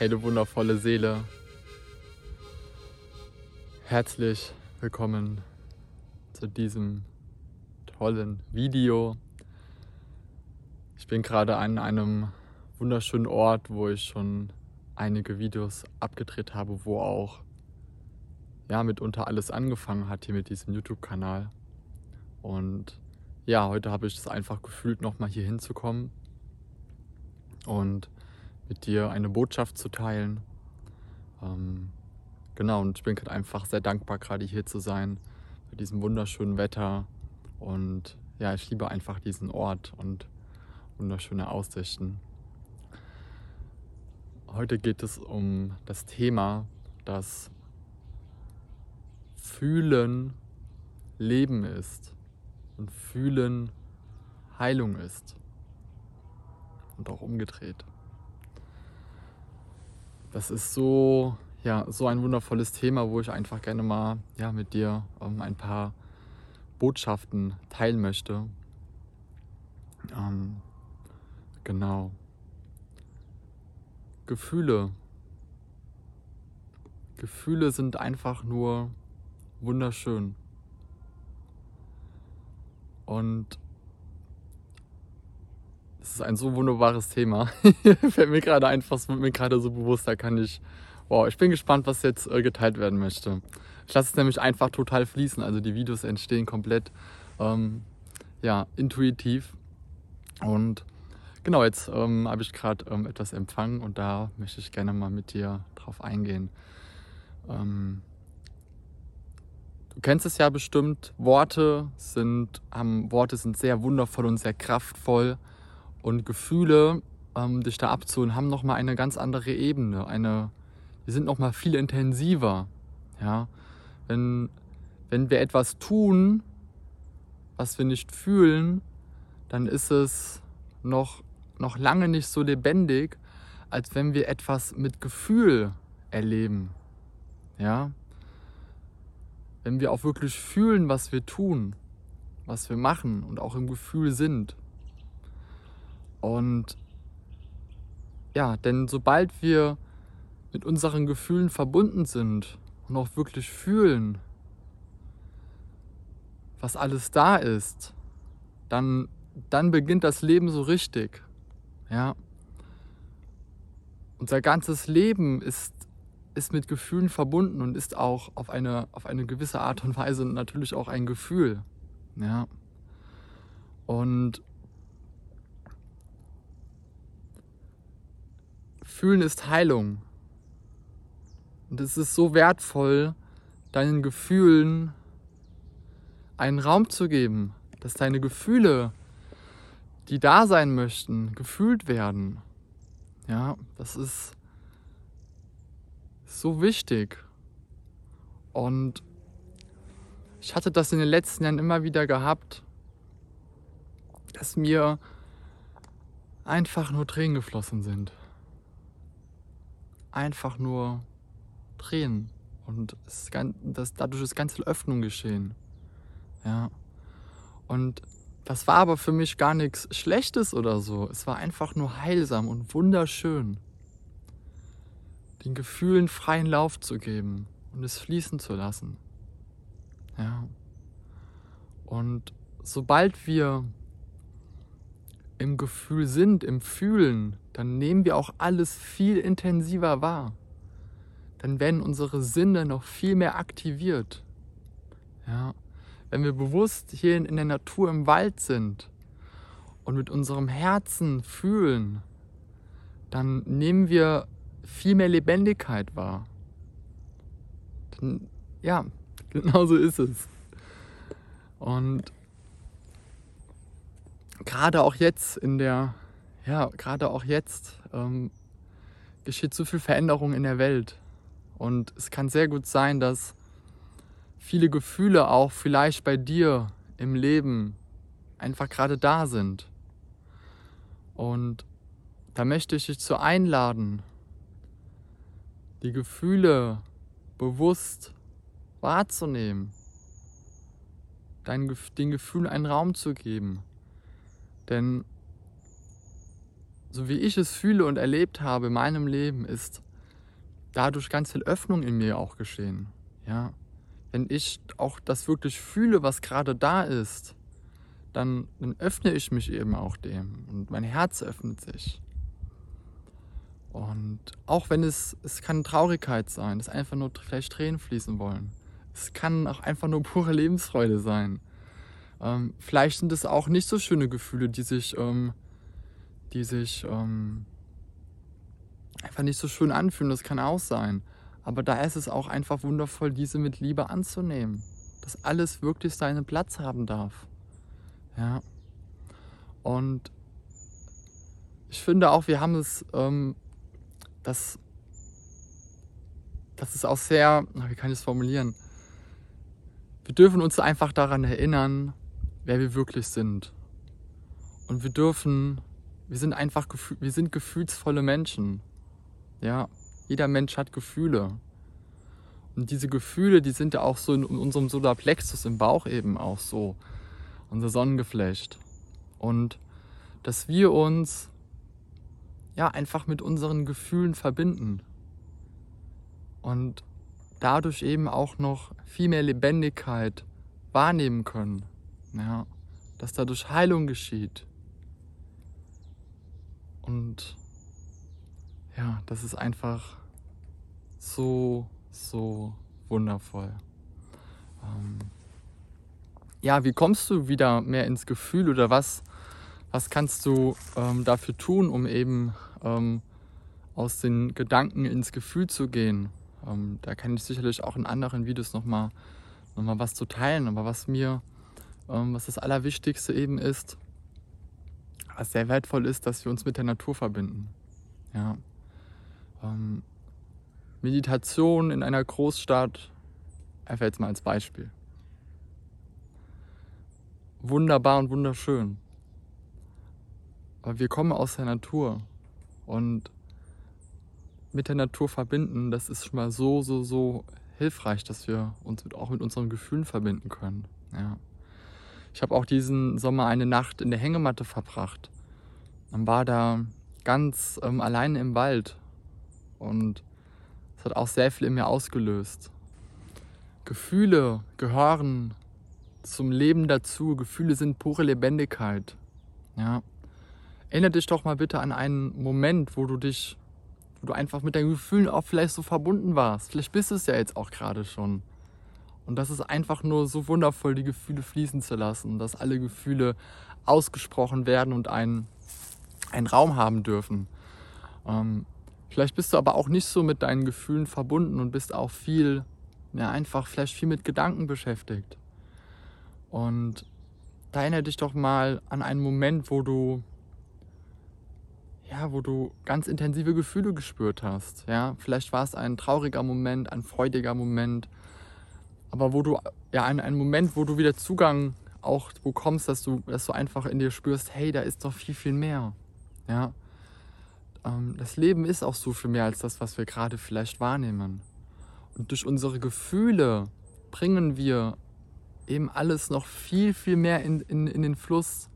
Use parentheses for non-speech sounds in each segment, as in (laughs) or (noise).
Hey, du wundervolle Seele. Herzlich willkommen zu diesem tollen Video. Ich bin gerade an einem wunderschönen Ort, wo ich schon einige Videos abgedreht habe, wo auch ja, mitunter alles angefangen hat hier mit diesem YouTube-Kanal. Und ja, heute habe ich es einfach gefühlt, nochmal hier hinzukommen und mit dir eine Botschaft zu teilen. Ähm, genau, und ich bin gerade einfach sehr dankbar, gerade hier zu sein, bei diesem wunderschönen Wetter. Und ja, ich liebe einfach diesen Ort und wunderschöne Aussichten. Heute geht es um das Thema, dass Fühlen Leben ist und Fühlen Heilung ist. Und auch umgedreht. Das ist so, ja, so ein wundervolles Thema, wo ich einfach gerne mal ja, mit dir ähm, ein paar Botschaften teilen möchte. Ähm, genau. Gefühle. Gefühle sind einfach nur wunderschön. Und es ist ein so wunderbares Thema. (laughs) Fällt mir gerade einfach, wird mir gerade so bewusst, da kann ich. Wow, ich bin gespannt, was jetzt äh, geteilt werden möchte. Ich lasse es nämlich einfach total fließen. Also die Videos entstehen komplett ähm, ja, intuitiv. Und Genau, jetzt ähm, habe ich gerade ähm, etwas empfangen und da möchte ich gerne mal mit dir drauf eingehen. Ähm, du kennst es ja bestimmt, Worte sind, haben, Worte sind sehr wundervoll und sehr kraftvoll und Gefühle, ähm, dich da abzuholen, haben nochmal eine ganz andere Ebene. Eine, die sind nochmal viel intensiver. Ja? Wenn, wenn wir etwas tun, was wir nicht fühlen, dann ist es noch noch lange nicht so lebendig, als wenn wir etwas mit Gefühl erleben. Ja? Wenn wir auch wirklich fühlen, was wir tun, was wir machen und auch im Gefühl sind. Und ja, denn sobald wir mit unseren Gefühlen verbunden sind und auch wirklich fühlen, was alles da ist, dann, dann beginnt das Leben so richtig. Ja. Unser ganzes Leben ist, ist mit Gefühlen verbunden und ist auch auf eine, auf eine gewisse Art und Weise natürlich auch ein Gefühl. Ja. Und Fühlen ist Heilung. Und es ist so wertvoll, deinen Gefühlen einen Raum zu geben, dass deine Gefühle die da sein möchten, gefühlt werden. Ja, das ist so wichtig. Und ich hatte das in den letzten Jahren immer wieder gehabt, dass mir einfach nur Tränen geflossen sind. Einfach nur Tränen. Und es, das, dadurch ist ganz viel Öffnung geschehen. Ja. Und das war aber für mich gar nichts Schlechtes oder so. Es war einfach nur heilsam und wunderschön. Den Gefühlen freien Lauf zu geben und es fließen zu lassen. Ja. Und sobald wir im Gefühl sind, im Fühlen, dann nehmen wir auch alles viel intensiver wahr. Dann werden unsere Sinne noch viel mehr aktiviert. Ja. Wenn wir bewusst hier in der Natur im Wald sind und mit unserem Herzen fühlen, dann nehmen wir viel mehr Lebendigkeit wahr. Dann, ja, (laughs) genau so ist es. Und gerade auch jetzt in der, ja, gerade auch jetzt ähm, geschieht so viel Veränderung in der Welt. Und es kann sehr gut sein, dass viele Gefühle auch vielleicht bei dir im Leben einfach gerade da sind. Und da möchte ich dich zu einladen, die Gefühle bewusst wahrzunehmen, dein, den Gefühlen einen Raum zu geben. Denn so wie ich es fühle und erlebt habe in meinem Leben, ist dadurch ganz viel Öffnung in mir auch geschehen. Ja, wenn ich auch das wirklich fühle, was gerade da ist, dann, dann öffne ich mich eben auch dem und mein Herz öffnet sich. Und auch wenn es, es kann Traurigkeit sein, es einfach nur vielleicht Tränen fließen wollen. Es kann auch einfach nur pure Lebensfreude sein. Ähm, vielleicht sind es auch nicht so schöne Gefühle, die sich, ähm, die sich ähm, einfach nicht so schön anfühlen. Das kann auch sein. Aber da ist es auch einfach wundervoll, diese mit Liebe anzunehmen. Dass alles wirklich seinen Platz haben darf. Ja. Und ich finde auch, wir haben es, ähm, das, das ist auch sehr, wie kann ich es formulieren? Wir dürfen uns einfach daran erinnern, wer wir wirklich sind. Und wir dürfen, wir sind einfach, wir sind gefühlsvolle Menschen. Ja, jeder Mensch hat Gefühle. Und diese Gefühle, die sind ja auch so in unserem Solarplexus im Bauch eben auch so unser Sonnengeflecht. Und dass wir uns ja einfach mit unseren Gefühlen verbinden und dadurch eben auch noch viel mehr Lebendigkeit wahrnehmen können. Ja, dass dadurch Heilung geschieht. Und ja, das ist einfach so, so wundervoll. Ähm, ja, wie kommst du wieder mehr ins Gefühl oder was, was kannst du ähm, dafür tun, um eben ähm, aus den Gedanken ins Gefühl zu gehen? Ähm, da kann ich sicherlich auch in anderen Videos nochmal noch mal was zu teilen, aber was mir, ähm, was das Allerwichtigste eben ist, was sehr wertvoll ist, dass wir uns mit der Natur verbinden. Ja. Ähm, Meditation in einer Großstadt, einfach jetzt mal als Beispiel wunderbar und wunderschön. Aber wir kommen aus der Natur und mit der Natur verbinden, das ist schon mal so, so, so hilfreich, dass wir uns mit, auch mit unseren Gefühlen verbinden können. Ja. Ich habe auch diesen Sommer eine Nacht in der Hängematte verbracht. Man war da ganz ähm, alleine im Wald und es hat auch sehr viel in mir ausgelöst. Gefühle gehören zum Leben dazu. Gefühle sind pure Lebendigkeit. Ja. Erinnere dich doch mal bitte an einen Moment, wo du dich, wo du einfach mit deinen Gefühlen auch vielleicht so verbunden warst. Vielleicht bist du es ja jetzt auch gerade schon. Und das ist einfach nur so wundervoll, die Gefühle fließen zu lassen, dass alle Gefühle ausgesprochen werden und einen, einen Raum haben dürfen. Ähm, vielleicht bist du aber auch nicht so mit deinen Gefühlen verbunden und bist auch viel, ja, einfach vielleicht viel mit Gedanken beschäftigt. Und da erinnere dich doch mal an einen Moment, wo du ja, wo du ganz intensive Gefühle gespürt hast. Ja, vielleicht war es ein trauriger Moment, ein freudiger Moment, aber wo du ja ein, ein Moment, wo du wieder Zugang auch bekommst, dass du, dass du einfach in dir spürst, hey, da ist doch viel, viel mehr. Ja, ähm, das Leben ist auch so viel mehr als das, was wir gerade vielleicht wahrnehmen. Und durch unsere Gefühle bringen wir eben alles noch viel, viel mehr in, in, in den Fluss.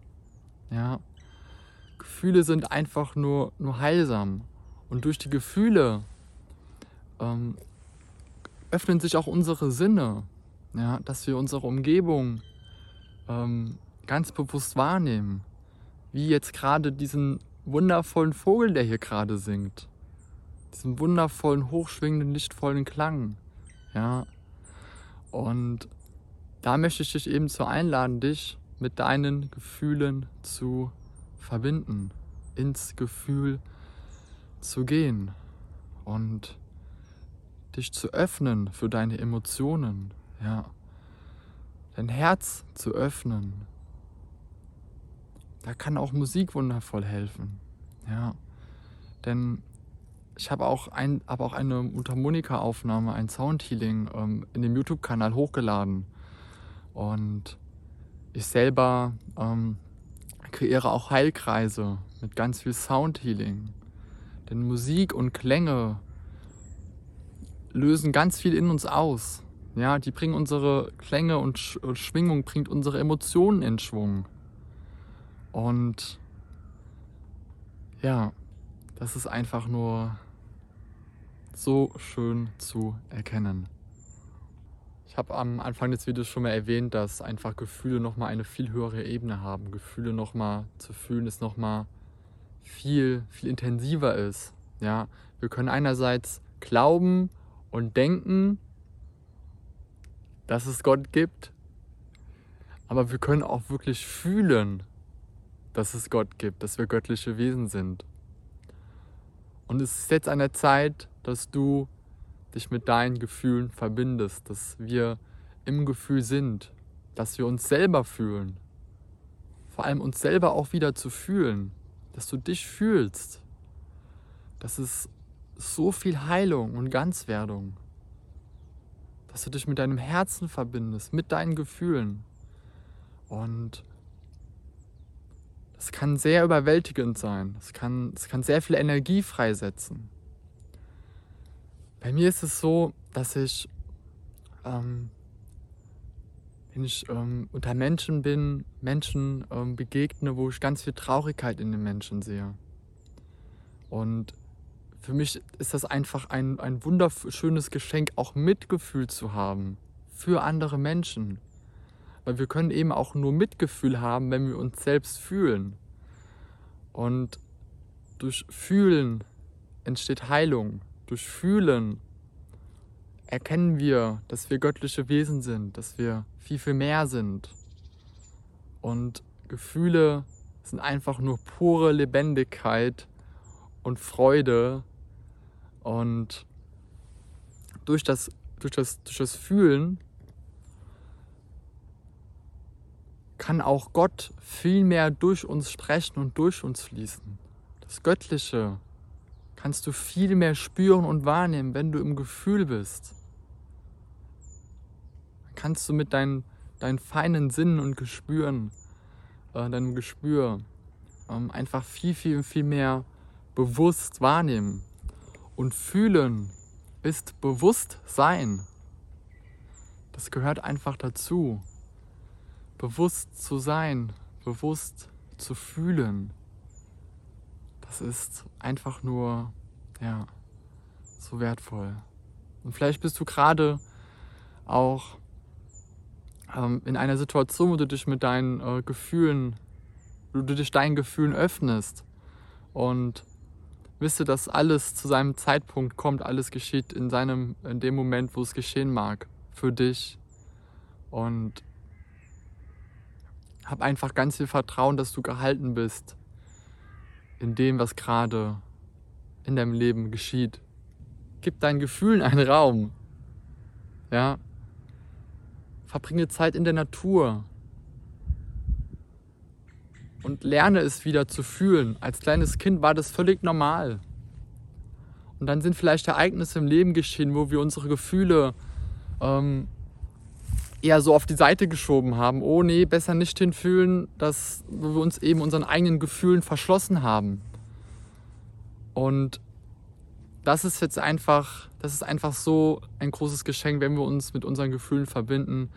Ja. Gefühle sind einfach nur, nur heilsam. Und durch die Gefühle ähm, öffnen sich auch unsere Sinne, ja, dass wir unsere Umgebung ähm, ganz bewusst wahrnehmen. Wie jetzt gerade diesen wundervollen Vogel, der hier gerade singt. Diesen wundervollen, hochschwingenden, lichtvollen Klang. Ja. Und da möchte ich dich eben zu einladen, dich mit deinen Gefühlen zu verbinden, ins Gefühl zu gehen und dich zu öffnen für deine Emotionen, ja, dein Herz zu öffnen. Da kann auch Musik wundervoll helfen, ja, denn ich habe auch, ein, hab auch eine Mundharmonika-Aufnahme, ein Soundhealing ähm, in dem YouTube-Kanal hochgeladen. Und ich selber ähm, kreiere auch Heilkreise mit ganz viel Soundhealing. Denn Musik und Klänge lösen ganz viel in uns aus. Ja, die bringen unsere Klänge und Schwingung, bringt unsere Emotionen in Schwung. Und ja, das ist einfach nur so schön zu erkennen. Ich habe am Anfang des Videos schon mal erwähnt, dass einfach Gefühle nochmal eine viel höhere Ebene haben. Gefühle nochmal zu fühlen ist nochmal viel, viel intensiver ist. Ja, wir können einerseits glauben und denken, dass es Gott gibt, aber wir können auch wirklich fühlen, dass es Gott gibt, dass wir göttliche Wesen sind. Und es ist jetzt an der Zeit, dass du dich mit deinen Gefühlen verbindest, dass wir im Gefühl sind, dass wir uns selber fühlen. Vor allem uns selber auch wieder zu fühlen, dass du dich fühlst. Das ist so viel Heilung und Ganzwerdung. Dass du dich mit deinem Herzen verbindest, mit deinen Gefühlen. Und das kann sehr überwältigend sein. Es kann, kann sehr viel Energie freisetzen. Bei mir ist es so, dass ich, ähm, wenn ich ähm, unter Menschen bin, Menschen ähm, begegne, wo ich ganz viel Traurigkeit in den Menschen sehe. Und für mich ist das einfach ein, ein wunderschönes Geschenk, auch Mitgefühl zu haben für andere Menschen. Weil wir können eben auch nur Mitgefühl haben, wenn wir uns selbst fühlen. Und durch Fühlen entsteht Heilung. Durch Fühlen erkennen wir, dass wir göttliche Wesen sind, dass wir viel, viel mehr sind. Und Gefühle sind einfach nur pure Lebendigkeit und Freude. Und durch das, durch das, durch das Fühlen kann auch Gott viel mehr durch uns sprechen und durch uns fließen. Das Göttliche kannst du viel mehr spüren und wahrnehmen, wenn du im Gefühl bist. Dann kannst du mit deinen, deinen feinen Sinnen und Gespüren, äh, deinem Gespür, ähm, einfach viel, viel, viel mehr bewusst wahrnehmen. Und fühlen ist Bewusstsein. Das gehört einfach dazu bewusst zu sein, bewusst zu fühlen, das ist einfach nur, ja, so wertvoll. Und vielleicht bist du gerade auch ähm, in einer Situation, wo du dich mit deinen äh, Gefühlen, wo du dich deinen Gefühlen öffnest und wisse, dass alles zu seinem Zeitpunkt kommt, alles geschieht in seinem, in dem Moment, wo es geschehen mag, für dich. Und hab einfach ganz viel Vertrauen, dass du gehalten bist in dem, was gerade in deinem Leben geschieht. Gib deinen Gefühlen einen Raum. Ja. Verbringe Zeit in der Natur. Und lerne es wieder zu fühlen. Als kleines Kind war das völlig normal. Und dann sind vielleicht Ereignisse im Leben geschehen, wo wir unsere Gefühle ähm, eher so auf die Seite geschoben haben. Oh nee, besser nicht hinfühlen, dass wir uns eben unseren eigenen Gefühlen verschlossen haben. Und das ist jetzt einfach, das ist einfach so ein großes Geschenk, wenn wir uns mit unseren Gefühlen verbinden,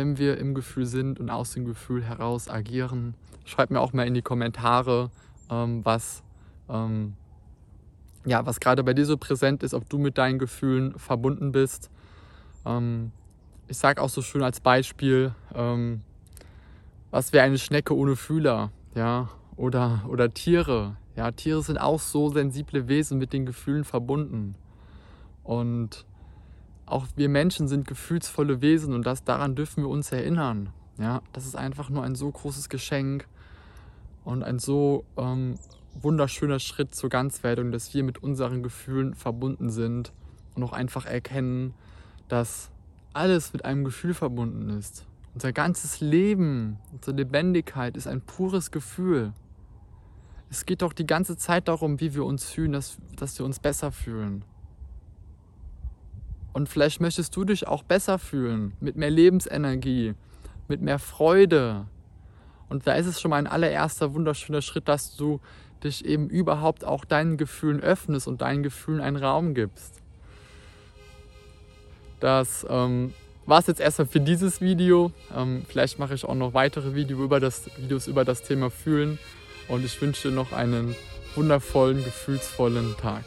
wenn wir im Gefühl sind und aus dem Gefühl heraus agieren. Schreibt mir auch mal in die Kommentare, ähm, was, ähm, ja, was gerade bei dir so präsent ist, ob du mit deinen Gefühlen verbunden bist. Ähm, ich sage auch so schön als Beispiel, ähm, was wäre eine Schnecke ohne Fühler, ja, oder, oder Tiere. Ja, Tiere sind auch so sensible Wesen mit den Gefühlen verbunden. Und auch wir Menschen sind gefühlsvolle Wesen und das, daran dürfen wir uns erinnern. Ja, das ist einfach nur ein so großes Geschenk und ein so ähm, wunderschöner Schritt zur Ganzwerdung, dass wir mit unseren Gefühlen verbunden sind und auch einfach erkennen, dass alles mit einem Gefühl verbunden ist. Unser ganzes Leben, unsere Lebendigkeit ist ein pures Gefühl. Es geht doch die ganze Zeit darum, wie wir uns fühlen, dass, dass wir uns besser fühlen. Und vielleicht möchtest du dich auch besser fühlen, mit mehr Lebensenergie, mit mehr Freude. Und da ist es schon mal ein allererster wunderschöner Schritt, dass du dich eben überhaupt auch deinen Gefühlen öffnest und deinen Gefühlen einen Raum gibst. Das ähm, war es jetzt erstmal für dieses Video. Ähm, vielleicht mache ich auch noch weitere Video über das, Videos über das Thema Fühlen. Und ich wünsche dir noch einen wundervollen, gefühlsvollen Tag.